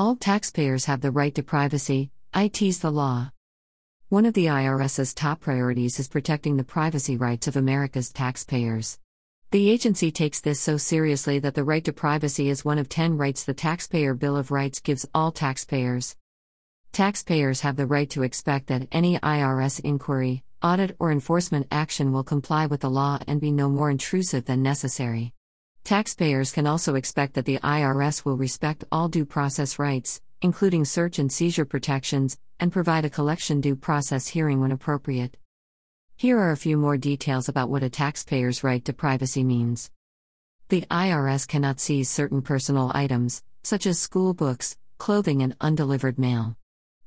All taxpayers have the right to privacy, IT's the law. One of the IRS's top priorities is protecting the privacy rights of America's taxpayers. The agency takes this so seriously that the right to privacy is one of 10 rights the Taxpayer Bill of Rights gives all taxpayers. Taxpayers have the right to expect that any IRS inquiry, audit, or enforcement action will comply with the law and be no more intrusive than necessary. Taxpayers can also expect that the IRS will respect all due process rights, including search and seizure protections, and provide a collection due process hearing when appropriate. Here are a few more details about what a taxpayer's right to privacy means. The IRS cannot seize certain personal items, such as school books, clothing, and undelivered mail.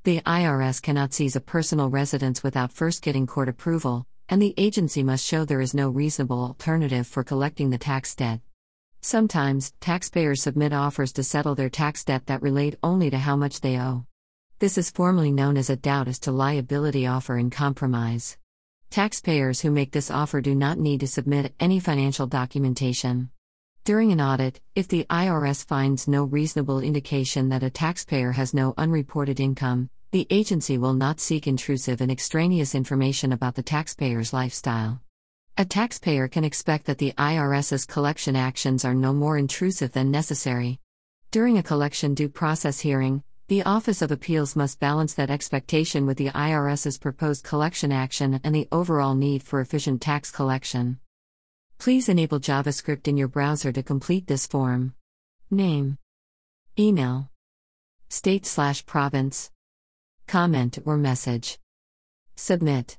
The IRS cannot seize a personal residence without first getting court approval, and the agency must show there is no reasonable alternative for collecting the tax debt. Sometimes, taxpayers submit offers to settle their tax debt that relate only to how much they owe. This is formally known as a doubt as to liability offer in compromise. Taxpayers who make this offer do not need to submit any financial documentation. During an audit, if the IRS finds no reasonable indication that a taxpayer has no unreported income, the agency will not seek intrusive and extraneous information about the taxpayer's lifestyle. A taxpayer can expect that the IRS's collection actions are no more intrusive than necessary. During a collection due process hearing, the Office of Appeals must balance that expectation with the IRS's proposed collection action and the overall need for efficient tax collection. Please enable JavaScript in your browser to complete this form. Name, Email, State slash province, Comment or message. Submit.